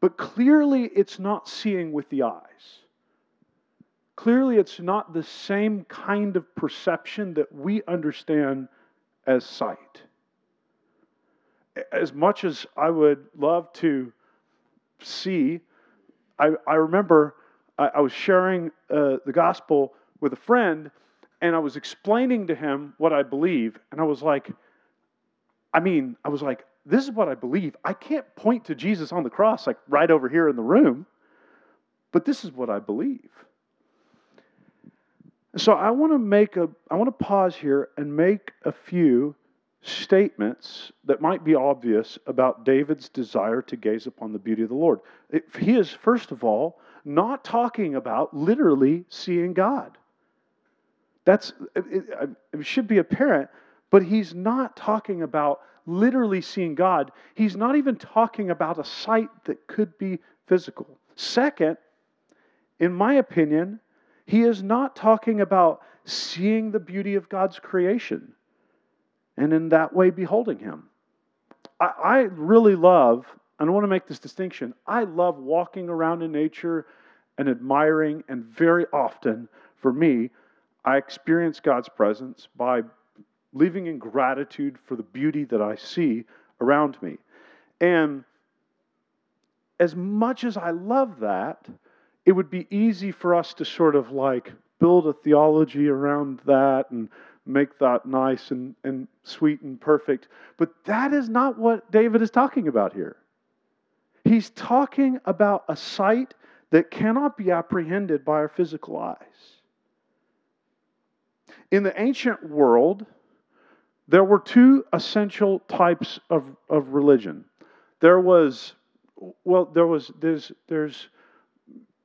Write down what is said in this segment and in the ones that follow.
But clearly, it's not seeing with the eyes. Clearly, it's not the same kind of perception that we understand as sight. As much as I would love to see, I, I remember I, I was sharing uh, the gospel with a friend, and I was explaining to him what I believe, and I was like, I mean, I was like, this is what I believe. I can't point to Jesus on the cross like right over here in the room, but this is what I believe. So I want to make a I want to pause here and make a few statements that might be obvious about David's desire to gaze upon the beauty of the Lord. He is first of all not talking about literally seeing God. That's it, it should be apparent, but he's not talking about literally seeing God. He's not even talking about a sight that could be physical. Second, in my opinion, he is not talking about seeing the beauty of God's creation and in that way beholding Him. I, I really love, and I want to make this distinction, I love walking around in nature and admiring, and very often, for me, I experience God's presence by living in gratitude for the beauty that I see around me. And as much as I love that, it would be easy for us to sort of like build a theology around that and make that nice and, and sweet and perfect. But that is not what David is talking about here. He's talking about a sight that cannot be apprehended by our physical eyes. In the ancient world, there were two essential types of, of religion. There was, well, there was, there's, there's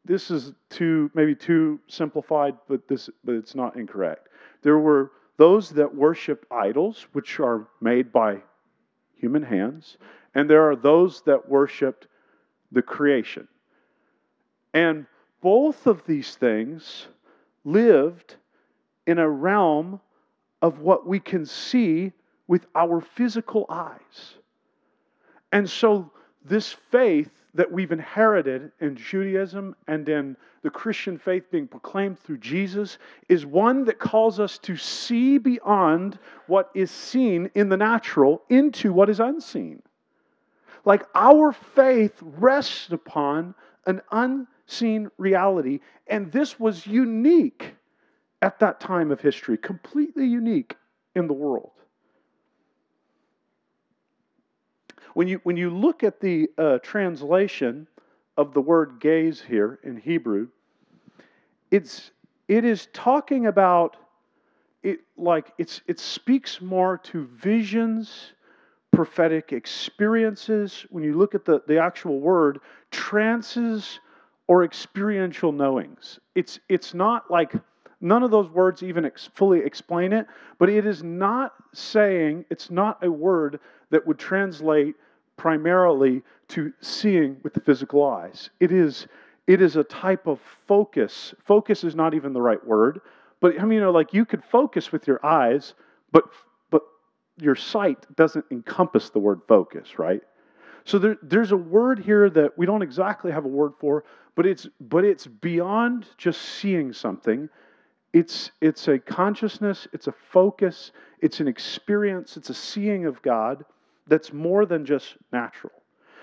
this is too maybe too simplified, but this but it's not incorrect. There were those that worshiped idols, which are made by human hands, and there are those that worshiped the creation. And both of these things lived in a realm of what we can see with our physical eyes. And so this faith that we've inherited in Judaism and in the Christian faith being proclaimed through Jesus is one that calls us to see beyond what is seen in the natural into what is unseen. Like our faith rests upon an unseen reality, and this was unique at that time of history, completely unique in the world. When you, when you look at the uh, translation of the word gaze here in Hebrew, it's, it is talking about it like it's, it speaks more to visions, prophetic experiences. When you look at the, the actual word, trances or experiential knowings. It's, it's not like none of those words even ex- fully explain it, but it is not saying, it's not a word that would translate primarily to seeing with the physical eyes. It is, it is a type of focus. Focus is not even the right word, but I mean, you know, like you could focus with your eyes, but but your sight doesn't encompass the word focus, right? So there, there's a word here that we don't exactly have a word for, but it's but it's beyond just seeing something. It's it's a consciousness, it's a focus, it's an experience, it's a seeing of God that's more than just natural.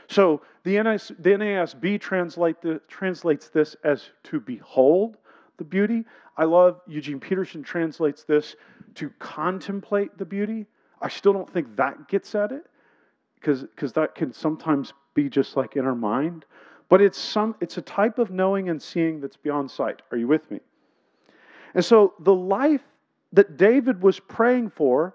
So the, NAS, the NASB translate the, translates this as to behold the beauty. I love Eugene Peterson translates this to contemplate the beauty. I still don't think that gets at it because that can sometimes be just like in our mind. But it's some it's a type of knowing and seeing that's beyond sight. Are you with me? And so the life that David was praying for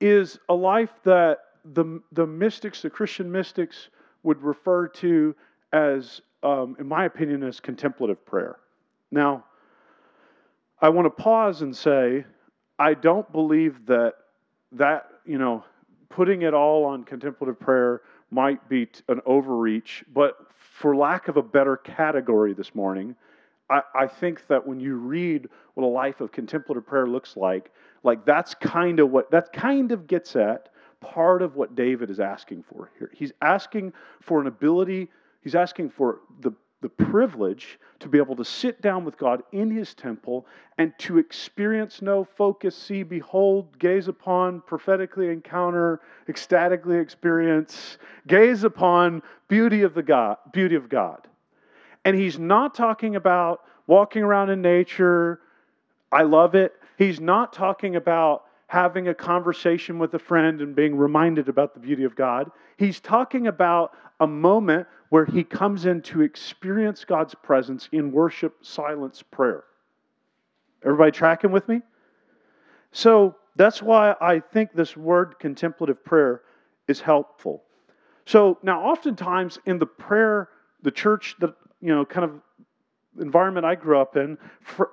is a life that the, the mystics, the Christian mystics, would refer to as, um, in my opinion, as contemplative prayer. Now, I want to pause and say, I don't believe that that, you know, putting it all on contemplative prayer might be an overreach, but for lack of a better category this morning, I, think that when you read what a life of contemplative prayer looks like, like that's kind of what that kind of gets at part of what David is asking for here. He's asking for an ability, he's asking for the, the privilege to be able to sit down with God in his temple and to experience, know, focus, see, behold, gaze upon, prophetically encounter, ecstatically experience, gaze upon beauty of the God, beauty of God. And he's not talking about walking around in nature. I love it. He's not talking about having a conversation with a friend and being reminded about the beauty of God. He's talking about a moment where he comes in to experience God's presence in worship, silence, prayer. Everybody tracking with me? So that's why I think this word contemplative prayer is helpful. So now, oftentimes in the prayer, the church that, you know, kind of environment I grew up in,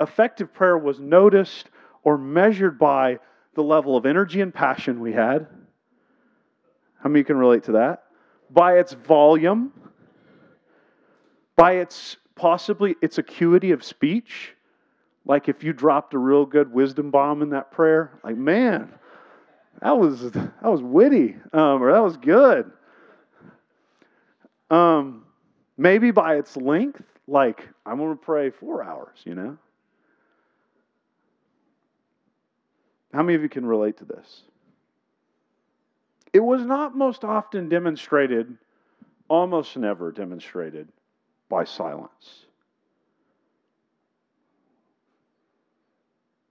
effective prayer was noticed or measured by the level of energy and passion we had. How many can relate to that? By its volume, by its possibly its acuity of speech. Like if you dropped a real good wisdom bomb in that prayer, like man, that was that was witty, um, or that was good. Um, maybe by its length, like I'm going to pray four hours, you know. How many of you can relate to this? It was not most often demonstrated, almost never demonstrated, by silence.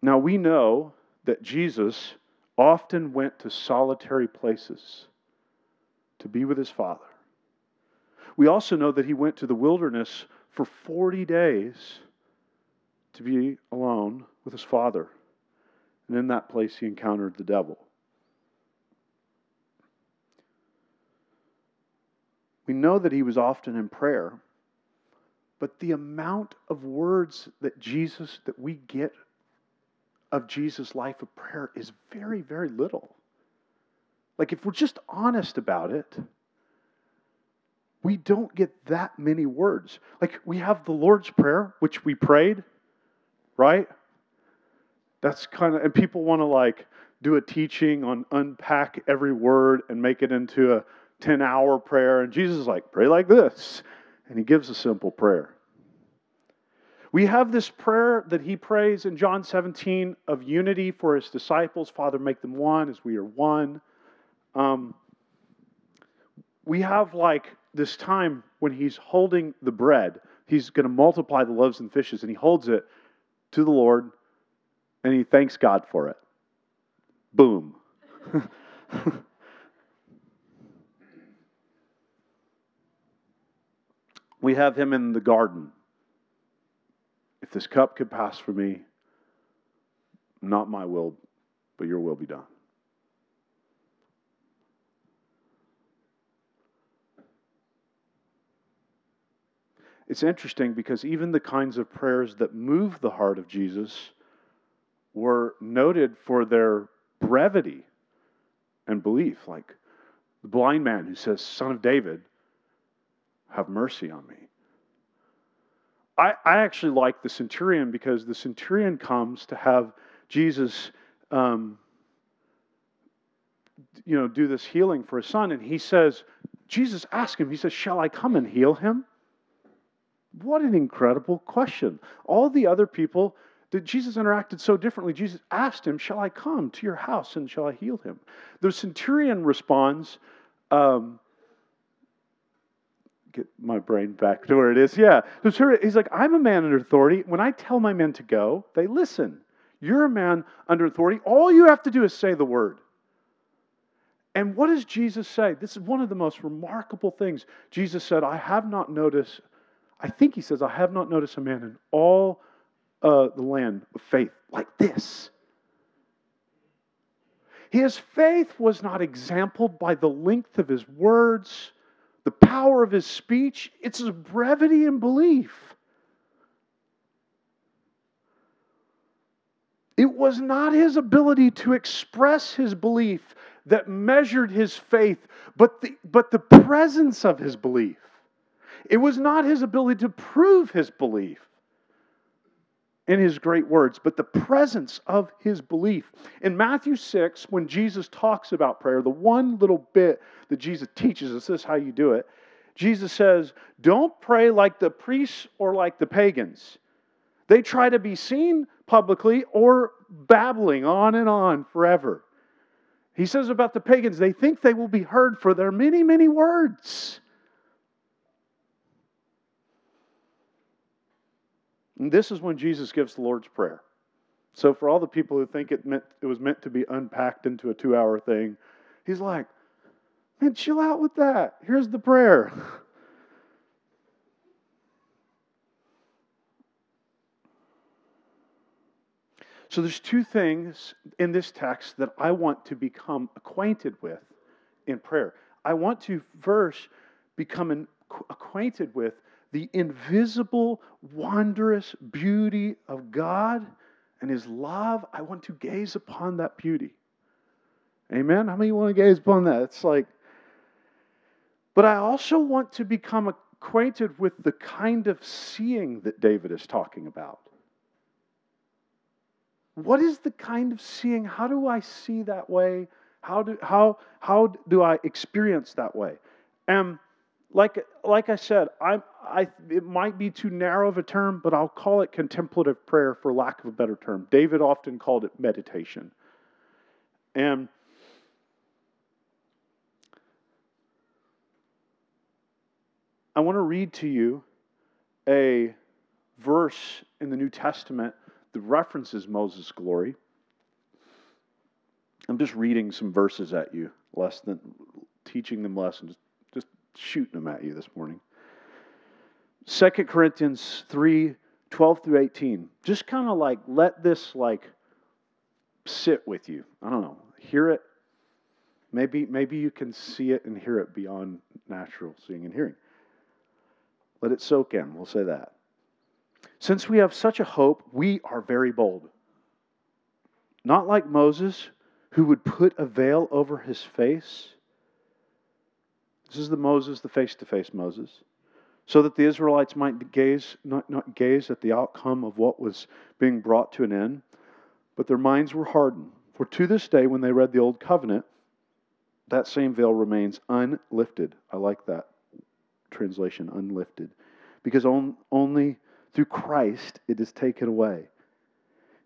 Now we know that Jesus often went to solitary places to be with his Father. We also know that he went to the wilderness for 40 days to be alone with his Father. And in that place, he encountered the devil. We know that he was often in prayer, but the amount of words that Jesus, that we get of Jesus' life of prayer is very, very little. Like, if we're just honest about it, we don't get that many words. Like, we have the Lord's Prayer, which we prayed, right? That's kind of, and people want to like do a teaching on unpack every word and make it into a 10 hour prayer. And Jesus is like, pray like this. And he gives a simple prayer. We have this prayer that he prays in John 17 of unity for his disciples. Father, make them one as we are one. Um, we have like this time when he's holding the bread. He's going to multiply the loaves and fishes, and he holds it to the Lord and he thanks God for it. Boom. we have him in the garden. If this cup could pass for me, not my will, but your will be done. It's interesting because even the kinds of prayers that move the heart of Jesus were noted for their brevity and belief. Like the blind man who says, Son of David, have mercy on me. I, I actually like the centurion because the centurion comes to have Jesus, um, you know, do this healing for his son, and he says, Jesus asked him, he says, Shall I come and heal him? What an incredible question. All the other people that Jesus interacted so differently. Jesus asked him, Shall I come to your house and shall I heal him? The centurion responds, um, Get my brain back to where it is. Yeah. He's like, I'm a man under authority. When I tell my men to go, they listen. You're a man under authority. All you have to do is say the word. And what does Jesus say? This is one of the most remarkable things. Jesus said, I have not noticed, I think he says, I have not noticed a man in all uh, the land of faith like this. His faith was not exampled by the length of his words, the power of his speech, it's his brevity and belief. It was not his ability to express his belief that measured his faith, but the, but the presence of his belief. It was not his ability to prove his belief, in his great words, but the presence of his belief. In Matthew 6, when Jesus talks about prayer, the one little bit that Jesus teaches us this is how you do it. Jesus says, Don't pray like the priests or like the pagans. They try to be seen publicly or babbling on and on forever. He says about the pagans, they think they will be heard for their many, many words. And this is when Jesus gives the Lord's Prayer. So for all the people who think it meant it was meant to be unpacked into a two-hour thing, he's like, man, chill out with that. Here's the prayer. So there's two things in this text that I want to become acquainted with in prayer. I want to first become acquainted with the invisible, wondrous beauty of God and His love. I want to gaze upon that beauty. Amen? How many want to gaze upon that? It's like, but I also want to become acquainted with the kind of seeing that David is talking about. What is the kind of seeing? How do I see that way? How do, how, how do I experience that way? And like, like I said, I, I, it might be too narrow of a term, but I'll call it contemplative prayer for lack of a better term. David often called it meditation. And I want to read to you a verse in the New Testament that references Moses' glory. I'm just reading some verses at you, less than teaching them lessons shooting them at you this morning. 2 Corinthians 3 12 through 18. Just kind of like let this like sit with you. I don't know. Hear it. Maybe, maybe you can see it and hear it beyond natural seeing and hearing. Let it soak in. We'll say that. Since we have such a hope, we are very bold. Not like Moses, who would put a veil over his face this is the Moses, the face to face Moses. So that the Israelites might gaze, not, not gaze at the outcome of what was being brought to an end, but their minds were hardened. For to this day, when they read the Old Covenant, that same veil remains unlifted. I like that translation, unlifted. Because on, only through Christ it is taken away.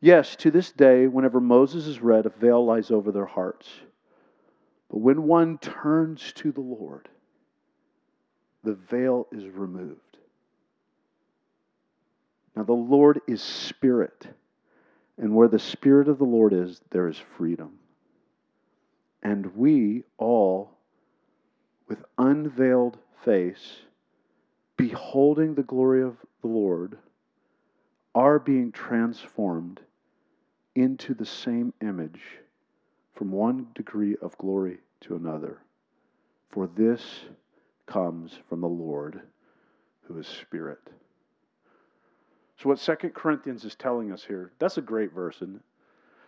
Yes, to this day, whenever Moses is read, a veil lies over their hearts. But when one turns to the Lord, the veil is removed. Now, the Lord is spirit, and where the spirit of the Lord is, there is freedom. And we all, with unveiled face, beholding the glory of the Lord, are being transformed into the same image from one degree of glory to another. For this comes from the Lord who is Spirit. So, what Second Corinthians is telling us here, that's a great verse, isn't it?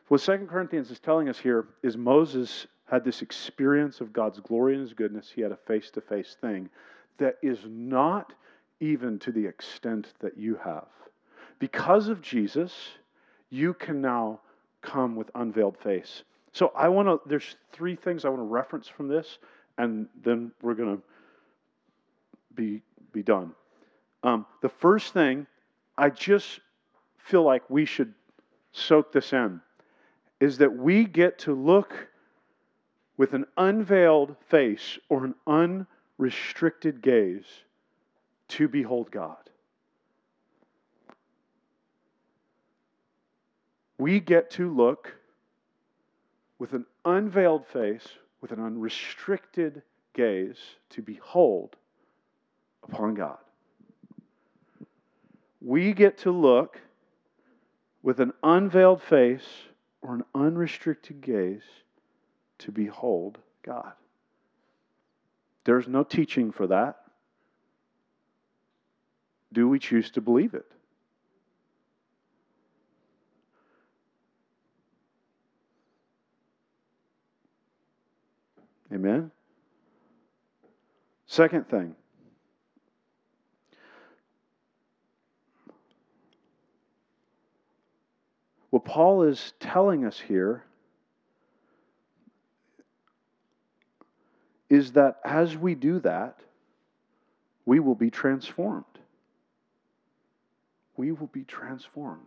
What Second Corinthians is telling us here is Moses had this experience of God's glory and his goodness. He had a face to face thing that is not even to the extent that you have. Because of Jesus, you can now come with unveiled face. So I want to, there's three things I want to reference from this, and then we're going to be, be done. Um, the first thing, I just feel like we should soak this in, is that we get to look with an unveiled face or an unrestricted gaze to behold God. We get to look with an unveiled face, with an unrestricted gaze, to behold upon God. We get to look with an unveiled face or an unrestricted gaze to behold God. There's no teaching for that. Do we choose to believe it? Amen? Second thing. What Paul is telling us here is that as we do that, we will be transformed. We will be transformed.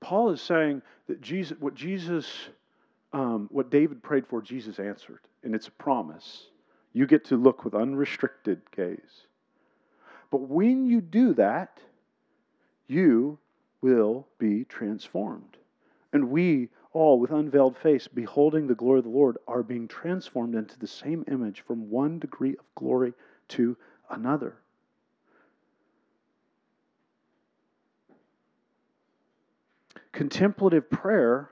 Paul is saying that Jesus, what Jesus, um, what David prayed for, Jesus answered, and it's a promise. You get to look with unrestricted gaze. But when you do that, you will be transformed. And we all, with unveiled face, beholding the glory of the Lord, are being transformed into the same image from one degree of glory to another. Contemplative prayer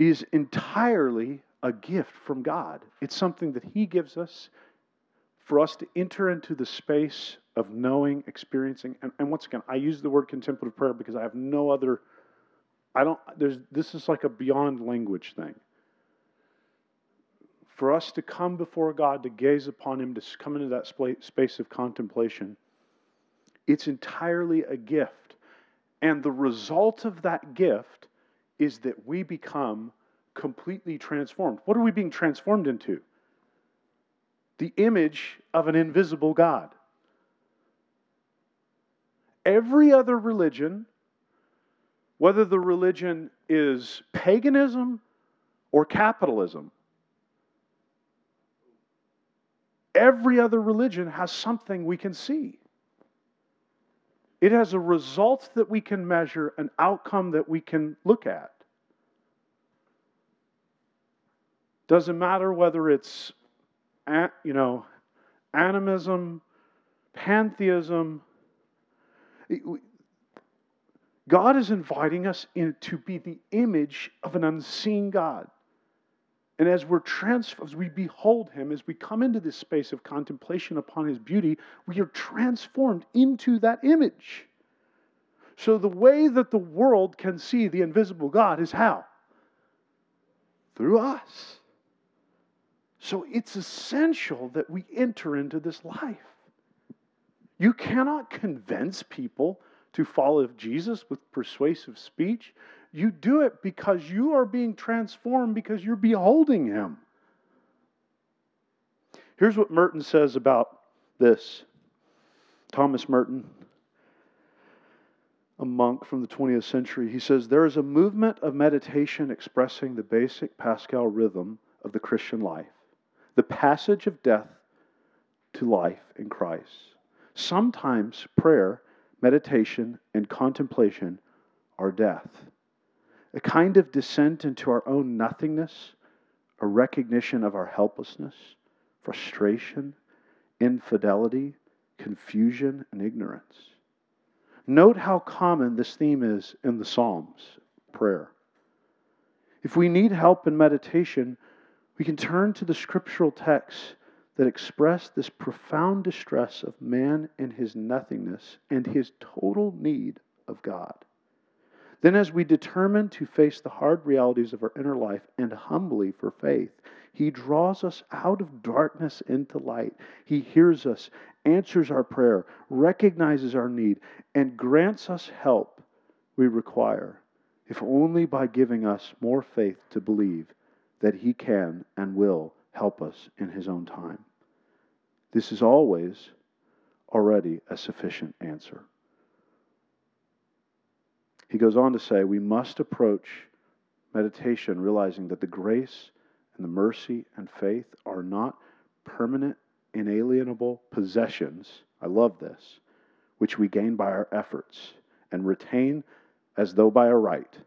is entirely a gift from God. It's something that He gives us for us to enter into the space of knowing, experiencing, and, and once again, I use the word contemplative prayer because I have no other, I don't, there's, this is like a beyond language thing. For us to come before God, to gaze upon Him, to come into that space of contemplation, it's entirely a gift. And the result of that gift is that we become completely transformed. What are we being transformed into? The image of an invisible God. Every other religion, whether the religion is paganism or capitalism, every other religion has something we can see. It has a result that we can measure, an outcome that we can look at. Doesn't matter whether it's, you know, animism, pantheism. God is inviting us in to be the image of an unseen God. And as we're trans- as we behold him, as we come into this space of contemplation upon his beauty, we are transformed into that image. So the way that the world can see the invisible God is how? Through us. So it's essential that we enter into this life. You cannot convince people to follow Jesus with persuasive speech. You do it because you are being transformed because you're beholding him. Here's what Merton says about this Thomas Merton, a monk from the 20th century. He says, There is a movement of meditation expressing the basic paschal rhythm of the Christian life the passage of death to life in Christ. Sometimes prayer, meditation, and contemplation are death, a kind of descent into our own nothingness, a recognition of our helplessness, frustration, infidelity, confusion, and ignorance. Note how common this theme is in the Psalms prayer. If we need help in meditation, we can turn to the scriptural texts that express this profound distress of man and his nothingness and his total need of God. Then, as we determine to face the hard realities of our inner life and humbly for faith, He draws us out of darkness into light. He hears us, answers our prayer, recognizes our need, and grants us help we require, if only by giving us more faith to believe that He can and will help us in His own time. This is always already a sufficient answer. He goes on to say, we must approach meditation realizing that the grace and the mercy and faith are not permanent, inalienable possessions. I love this, which we gain by our efforts and retain as though by a right,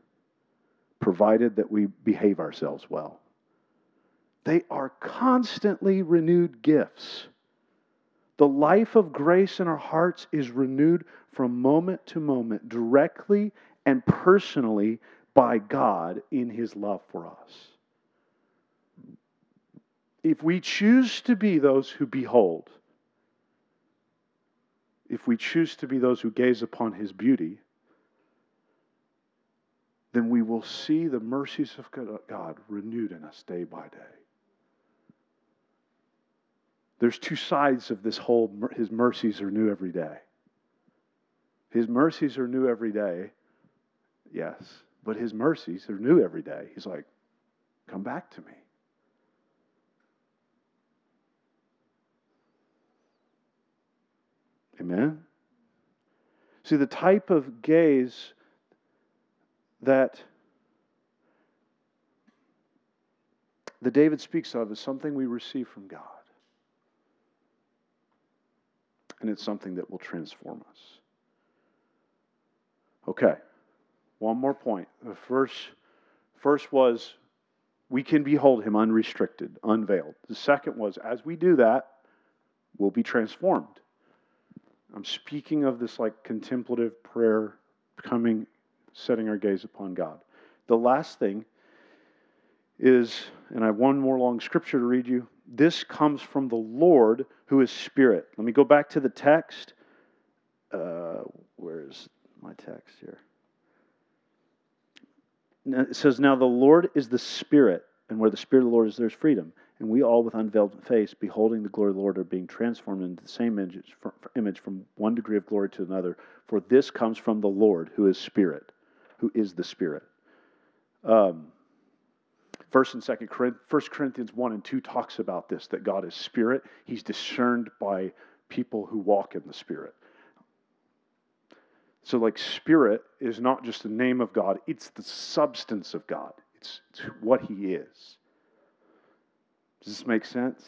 provided that we behave ourselves well. They are constantly renewed gifts. The life of grace in our hearts is renewed from moment to moment, directly and personally by God in His love for us. If we choose to be those who behold, if we choose to be those who gaze upon His beauty, then we will see the mercies of God renewed in us day by day. There's two sides of this whole, his mercies are new every day. His mercies are new every day. Yes. But his mercies are new every day. He's like, come back to me. Amen? See, the type of gaze that that David speaks of is something we receive from God. And it's something that will transform us. Okay, one more point. The first, first was we can behold him unrestricted, unveiled. The second was as we do that, we'll be transformed. I'm speaking of this like contemplative prayer coming, setting our gaze upon God. The last thing is, and I have one more long scripture to read you. This comes from the Lord who is Spirit. Let me go back to the text. Uh, where's my text here? It says, Now the Lord is the Spirit, and where the Spirit of the Lord is, there's freedom. And we all, with unveiled face, beholding the glory of the Lord, are being transformed into the same image from, one degree of glory to another. For this comes from the Lord, who is Spirit, who is the Spirit. Um, First and Second First Corinthians one and two talks about this that God is Spirit. He's discerned by people who walk in the Spirit. So, like, Spirit is not just the name of God; it's the substance of God. It's, it's what He is. Does this make sense?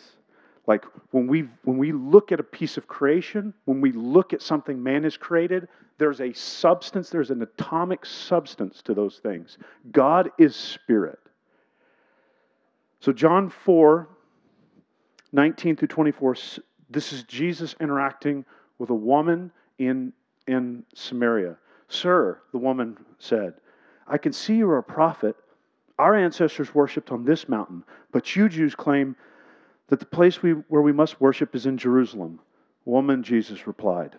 Like when we when we look at a piece of creation, when we look at something man has created, there's a substance, there's an atomic substance to those things. God is spirit. So John 4, 19 through 24, this is Jesus interacting with a woman in, in Samaria. Sir, the woman said, I can see you are a prophet. Our ancestors worshipped on this mountain, but you Jews claim that the place we, where we must worship is in Jerusalem. Woman, Jesus replied.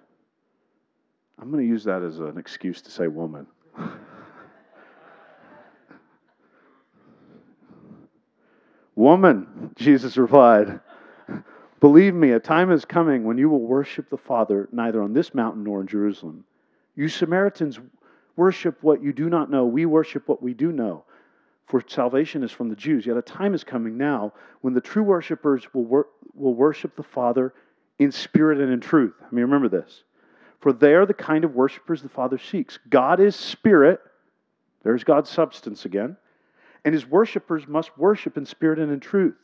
I'm going to use that as an excuse to say woman. Woman, Jesus replied, Believe me, a time is coming when you will worship the Father neither on this mountain nor in Jerusalem. You Samaritans worship what you do not know. We worship what we do know for salvation is from the Jews. Yet a time is coming now when the true worshipers will, wor- will worship the Father in spirit and in truth. I mean, remember this. For they are the kind of worshipers the Father seeks. God is spirit. There's God's substance again. And his worshipers must worship in spirit and in truth.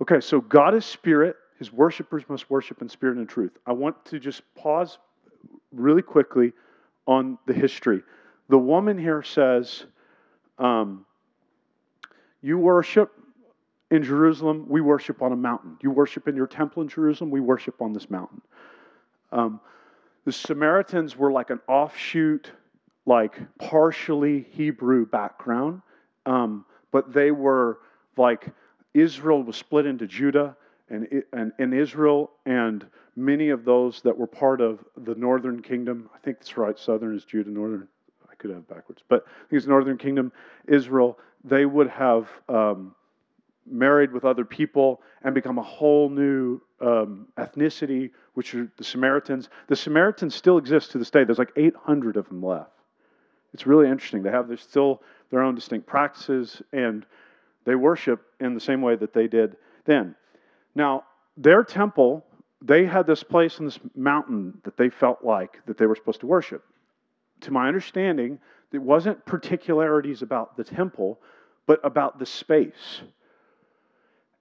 Okay, so God is spirit. His worshipers must worship in spirit and in truth. I want to just pause really quickly on the history. The woman here says, um, you worship in Jerusalem, we worship on a mountain. You worship in your temple in Jerusalem, we worship on this mountain. Um, the Samaritans were like an offshoot, like partially Hebrew background, um, but they were like Israel was split into Judah and, and, Israel, and many of those that were part of the northern kingdom. I think that's right, southern is Judah, northern I could have backwards, but these Northern Kingdom, Israel, they would have um, married with other people and become a whole new um, ethnicity, which are the Samaritans. The Samaritans still exist to this day. There's like 800 of them left. It's really interesting. They have their, still their own distinct practices, and they worship in the same way that they did then. Now, their temple, they had this place in this mountain that they felt like that they were supposed to worship to my understanding, it wasn't particularities about the temple, but about the space.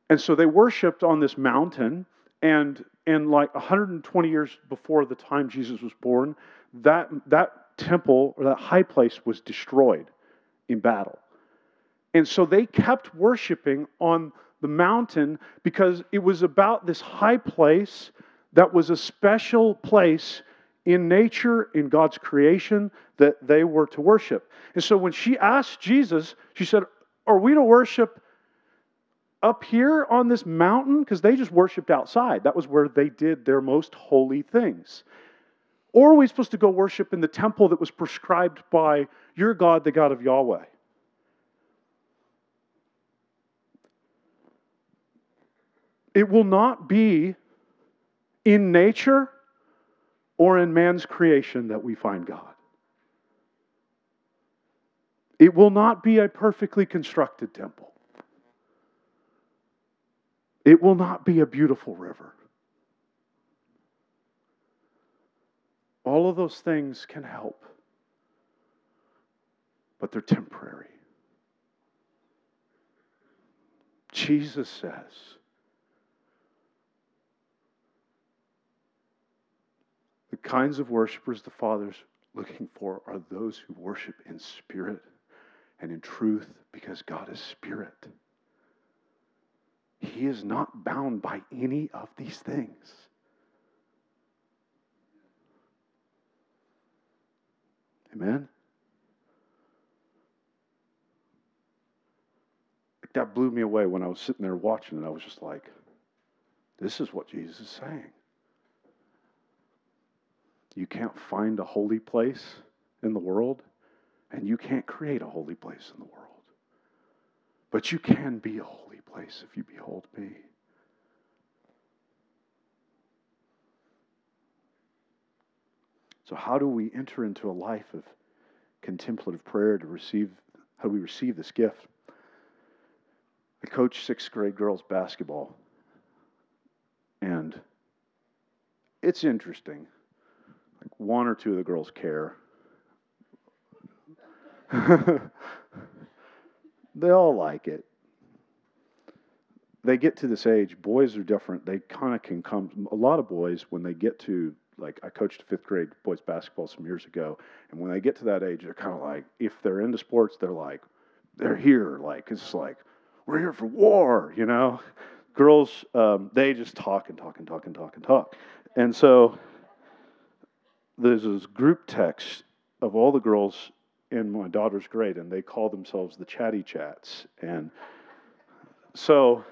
And so they worshiped on this mountain, and and like 120 years before the time Jesus was born, that that temple or that high place was destroyed in battle. And so they kept worshiping on the mountain because it was about this high place that was a special place in nature, in God's creation, that they were to worship. And so when she asked Jesus, she said, Are we to worship up here on this mountain? Because they just worshiped outside. That was where they did their most holy things. Or are we supposed to go worship in the temple that was prescribed by your God, the God of Yahweh? It will not be in nature or in man's creation that we find God. It will not be a perfectly constructed temple. It will not be a beautiful river. All of those things can help, but they're temporary. Jesus says, the kinds of worshipers the Father's looking for are those who worship in spirit and in truth because God is spirit. He is not bound by any of these things. Amen? That blew me away when I was sitting there watching it. I was just like, this is what Jesus is saying. You can't find a holy place in the world, and you can't create a holy place in the world. But you can be a holy place if you behold me. So, how do we enter into a life of contemplative prayer to receive? How do we receive this gift? I coach sixth grade girls basketball, and it's interesting. Like one or two of the girls care. they all like it. They get to this age, boys are different. They kind of can come, a lot of boys, when they get to, like, I coached fifth grade boys basketball some years ago, and when they get to that age, they're kind of like, if they're into sports, they're like, they're here. Like, it's like, we're here for war, you know? Girls, um, they just talk and talk and talk and talk and talk. And so there's this group text of all the girls in my daughter's grade, and they call themselves the Chatty Chats. And so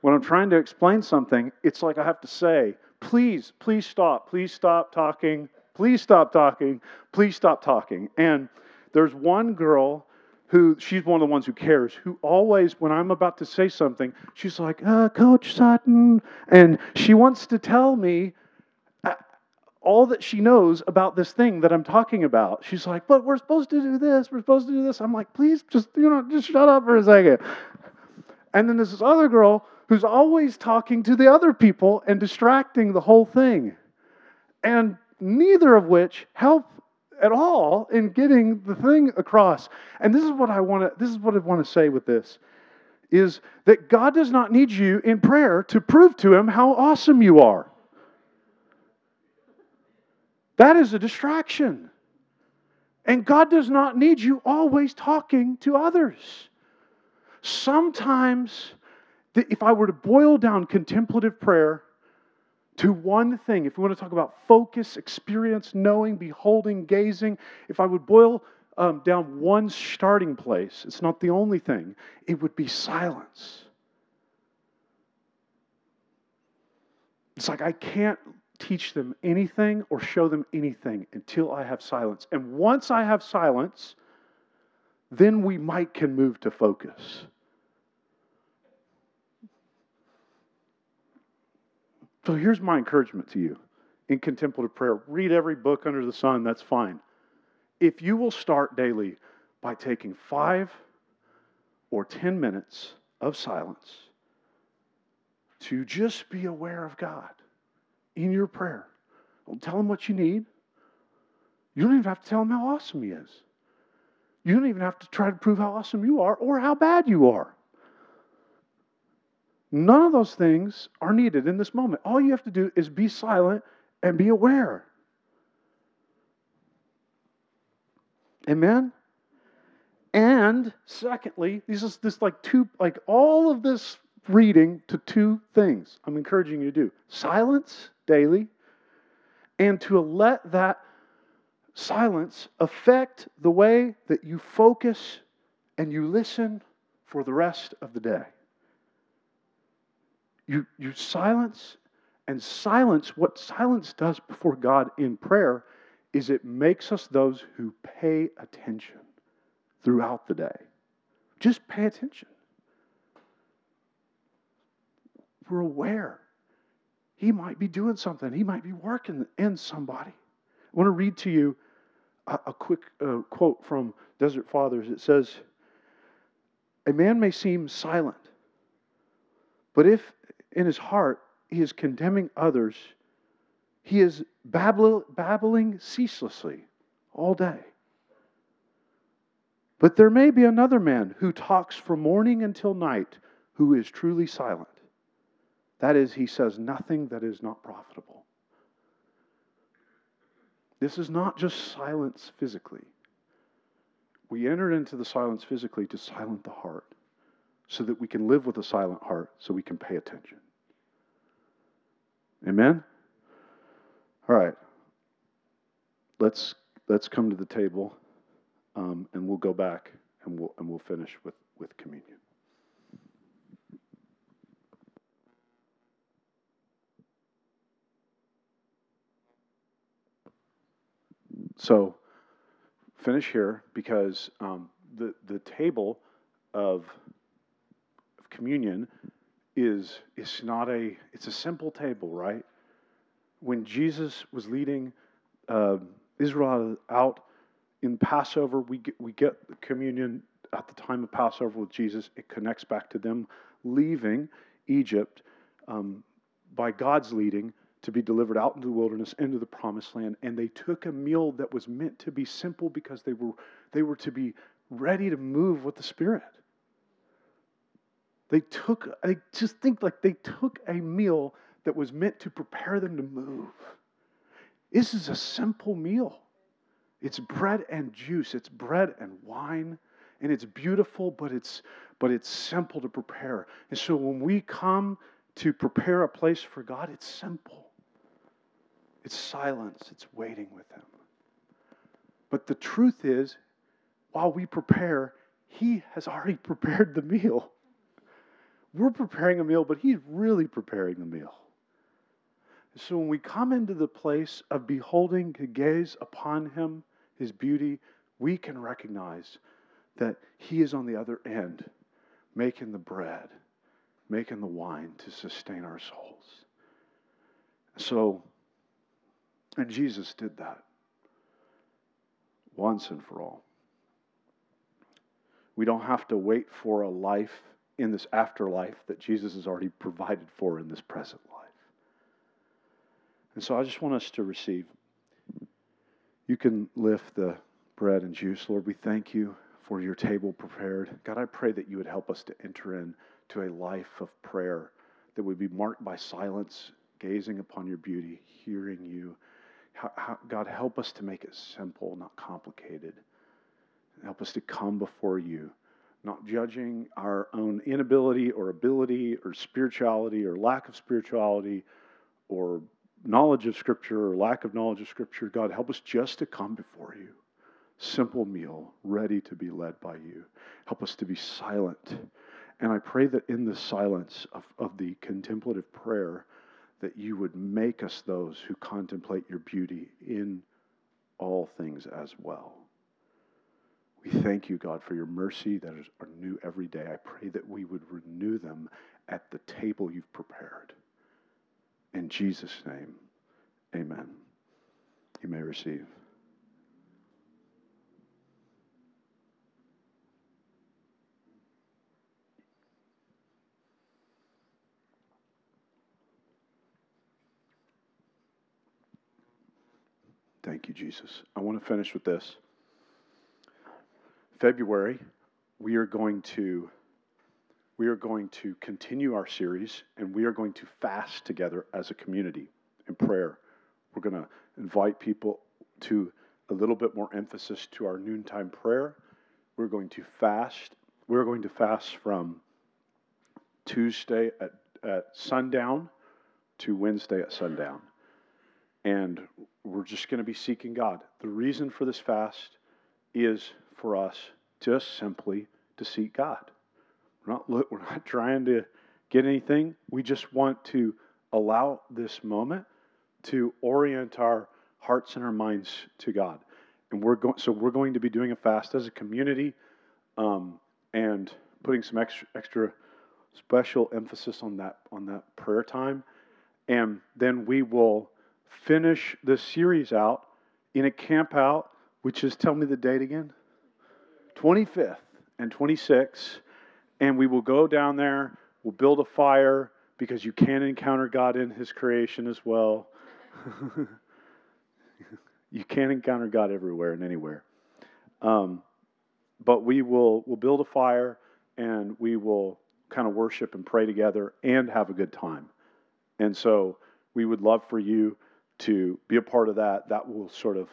when I'm trying to explain something, it's like I have to say, please, please stop, please stop talking, please stop talking, please stop talking. And there's one girl who she's one of the ones who cares, who always, when I'm about to say something, she's like, uh, Coach Sutton. And she wants to tell me all that she knows about this thing that I'm talking about. She's like, but we're supposed to do this, we're supposed to do this. I'm like, please just, you know, just shut up for a second. And then there's this other girl who's always talking to the other people and distracting the whole thing. And neither of which help at all in getting the thing across. And this is what I want to this is what I want to say with this is that God does not need you in prayer to prove to him how awesome you are. That is a distraction. And God does not need you always talking to others. Sometimes, if I were to boil down contemplative prayer to one thing, if we want to talk about focus, experience, knowing, beholding, gazing, if I would boil um, down one starting place, it's not the only thing, it would be silence. It's like I can't teach them anything or show them anything until I have silence. And once I have silence, then we might can move to focus. So here's my encouragement to you in contemplative prayer read every book under the sun, that's fine. If you will start daily by taking five or 10 minutes of silence to just be aware of God in your prayer. Don't tell him what you need. You don't even have to tell him how awesome he is. You don't even have to try to prove how awesome you are or how bad you are. None of those things are needed in this moment. All you have to do is be silent and be aware. Amen? And secondly, this is this like two, like all of this reading to two things I'm encouraging you to do silence daily, and to let that silence affect the way that you focus and you listen for the rest of the day. You, you silence, and silence, what silence does before God in prayer is it makes us those who pay attention throughout the day. Just pay attention. We're aware he might be doing something, he might be working in somebody. I want to read to you a, a quick uh, quote from Desert Fathers, it says, A man may seem silent, but if in his heart he is condemning others, he is babbling ceaselessly all day. But there may be another man who talks from morning until night who is truly silent. That is, he says nothing that is not profitable. This is not just silence physically. We enter into the silence physically to silence the heart so that we can live with a silent heart so we can pay attention. Amen? All right. Let's, let's come to the table um, and we'll go back and we'll, and we'll finish with, with communion. So, finish here because um, the, the table of, of communion is, it's not a, it's a simple table, right? When Jesus was leading uh, Israel out in Passover, we get, we get communion at the time of Passover with Jesus. It connects back to them leaving Egypt um, by God's leading to be delivered out into the wilderness into the promised land and they took a meal that was meant to be simple because they were they were to be ready to move with the spirit they took i just think like they took a meal that was meant to prepare them to move. This is a simple meal. It's bread and juice. It's bread and wine. And it's beautiful but it's but it's simple to prepare. And so when we come to prepare a place for god it's simple. It's silence, it's waiting with Him. But the truth is, while we prepare, He has already prepared the meal. We're preparing a meal, but He's really preparing the meal. So when we come into the place of beholding, to gaze upon Him, His beauty, we can recognize that He is on the other end, making the bread, making the wine to sustain our souls. So and Jesus did that once and for all. We don't have to wait for a life in this afterlife that Jesus has already provided for in this present life. And so I just want us to receive. You can lift the bread and juice. Lord, we thank you for your table prepared. God, I pray that you would help us to enter into a life of prayer that would be marked by silence, gazing upon your beauty, hearing you God, help us to make it simple, not complicated. Help us to come before you, not judging our own inability or ability or spirituality or lack of spirituality or knowledge of Scripture or lack of knowledge of Scripture. God, help us just to come before you. Simple meal, ready to be led by you. Help us to be silent. And I pray that in the silence of, of the contemplative prayer, that you would make us those who contemplate your beauty in all things as well. We thank you, God, for your mercy that is new every day. I pray that we would renew them at the table you've prepared. In Jesus' name, amen. You may receive. Thank you, Jesus. I want to finish with this. February, we are going to we are going to continue our series and we are going to fast together as a community in prayer. We're going to invite people to a little bit more emphasis to our noontime prayer. We're going to fast. We're going to fast from Tuesday at, at sundown to Wednesday at sundown. And we're just going to be seeking God. The reason for this fast is for us just simply to seek God. We're not, we're not trying to get anything. We just want to allow this moment to orient our hearts and our minds to God. And we're going, so we're going to be doing a fast as a community um, and putting some extra, extra special emphasis on that on that prayer time. And then we will finish the series out in a camp out, which is, tell me the date again. 25th and 26th, and we will go down there. We'll build a fire because you can encounter God in His creation as well. you can encounter God everywhere and anywhere. Um, but we will we'll build a fire and we will kind of worship and pray together and have a good time. And so we would love for you to be a part of that. That will sort of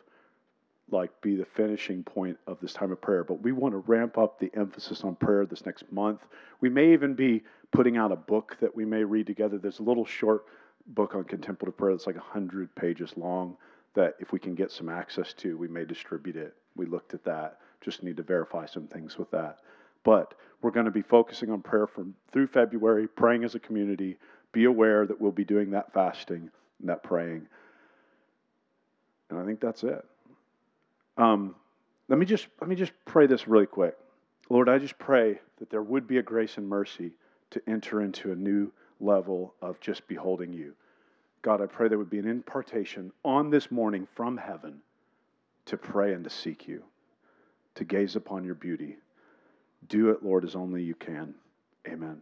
like be the finishing point of this time of prayer. But we want to ramp up the emphasis on prayer this next month. We may even be putting out a book that we may read together. There's a little short book on contemplative prayer that's like 100 pages long that if we can get some access to, we may distribute it. We looked at that. Just need to verify some things with that. But we're going to be focusing on prayer from through February, praying as a community. Be aware that we'll be doing that fasting and that praying. And I think that's it. Um, let me just let me just pray this really quick. Lord, I just pray that there would be a grace and mercy to enter into a new level of just beholding you. God, I pray there would be an impartation on this morning from heaven to pray and to seek you, to gaze upon your beauty. Do it, Lord, as only you can. Amen.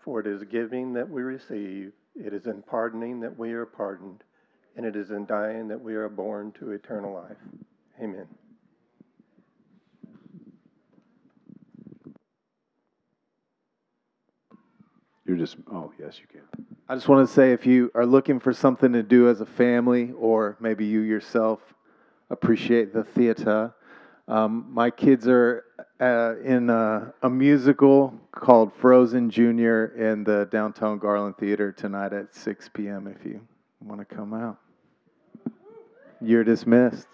For it is giving that we receive, it is in pardoning that we are pardoned, and it is in dying that we are born to eternal life. Amen. You're just, oh, yes, you can. I just want to say if you are looking for something to do as a family, or maybe you yourself appreciate the theater, um, my kids are uh, in a, a, musical called Frozen Junior in the downtown Garland Theater tonight at 6 p.m. If you want to come out, you're dismissed.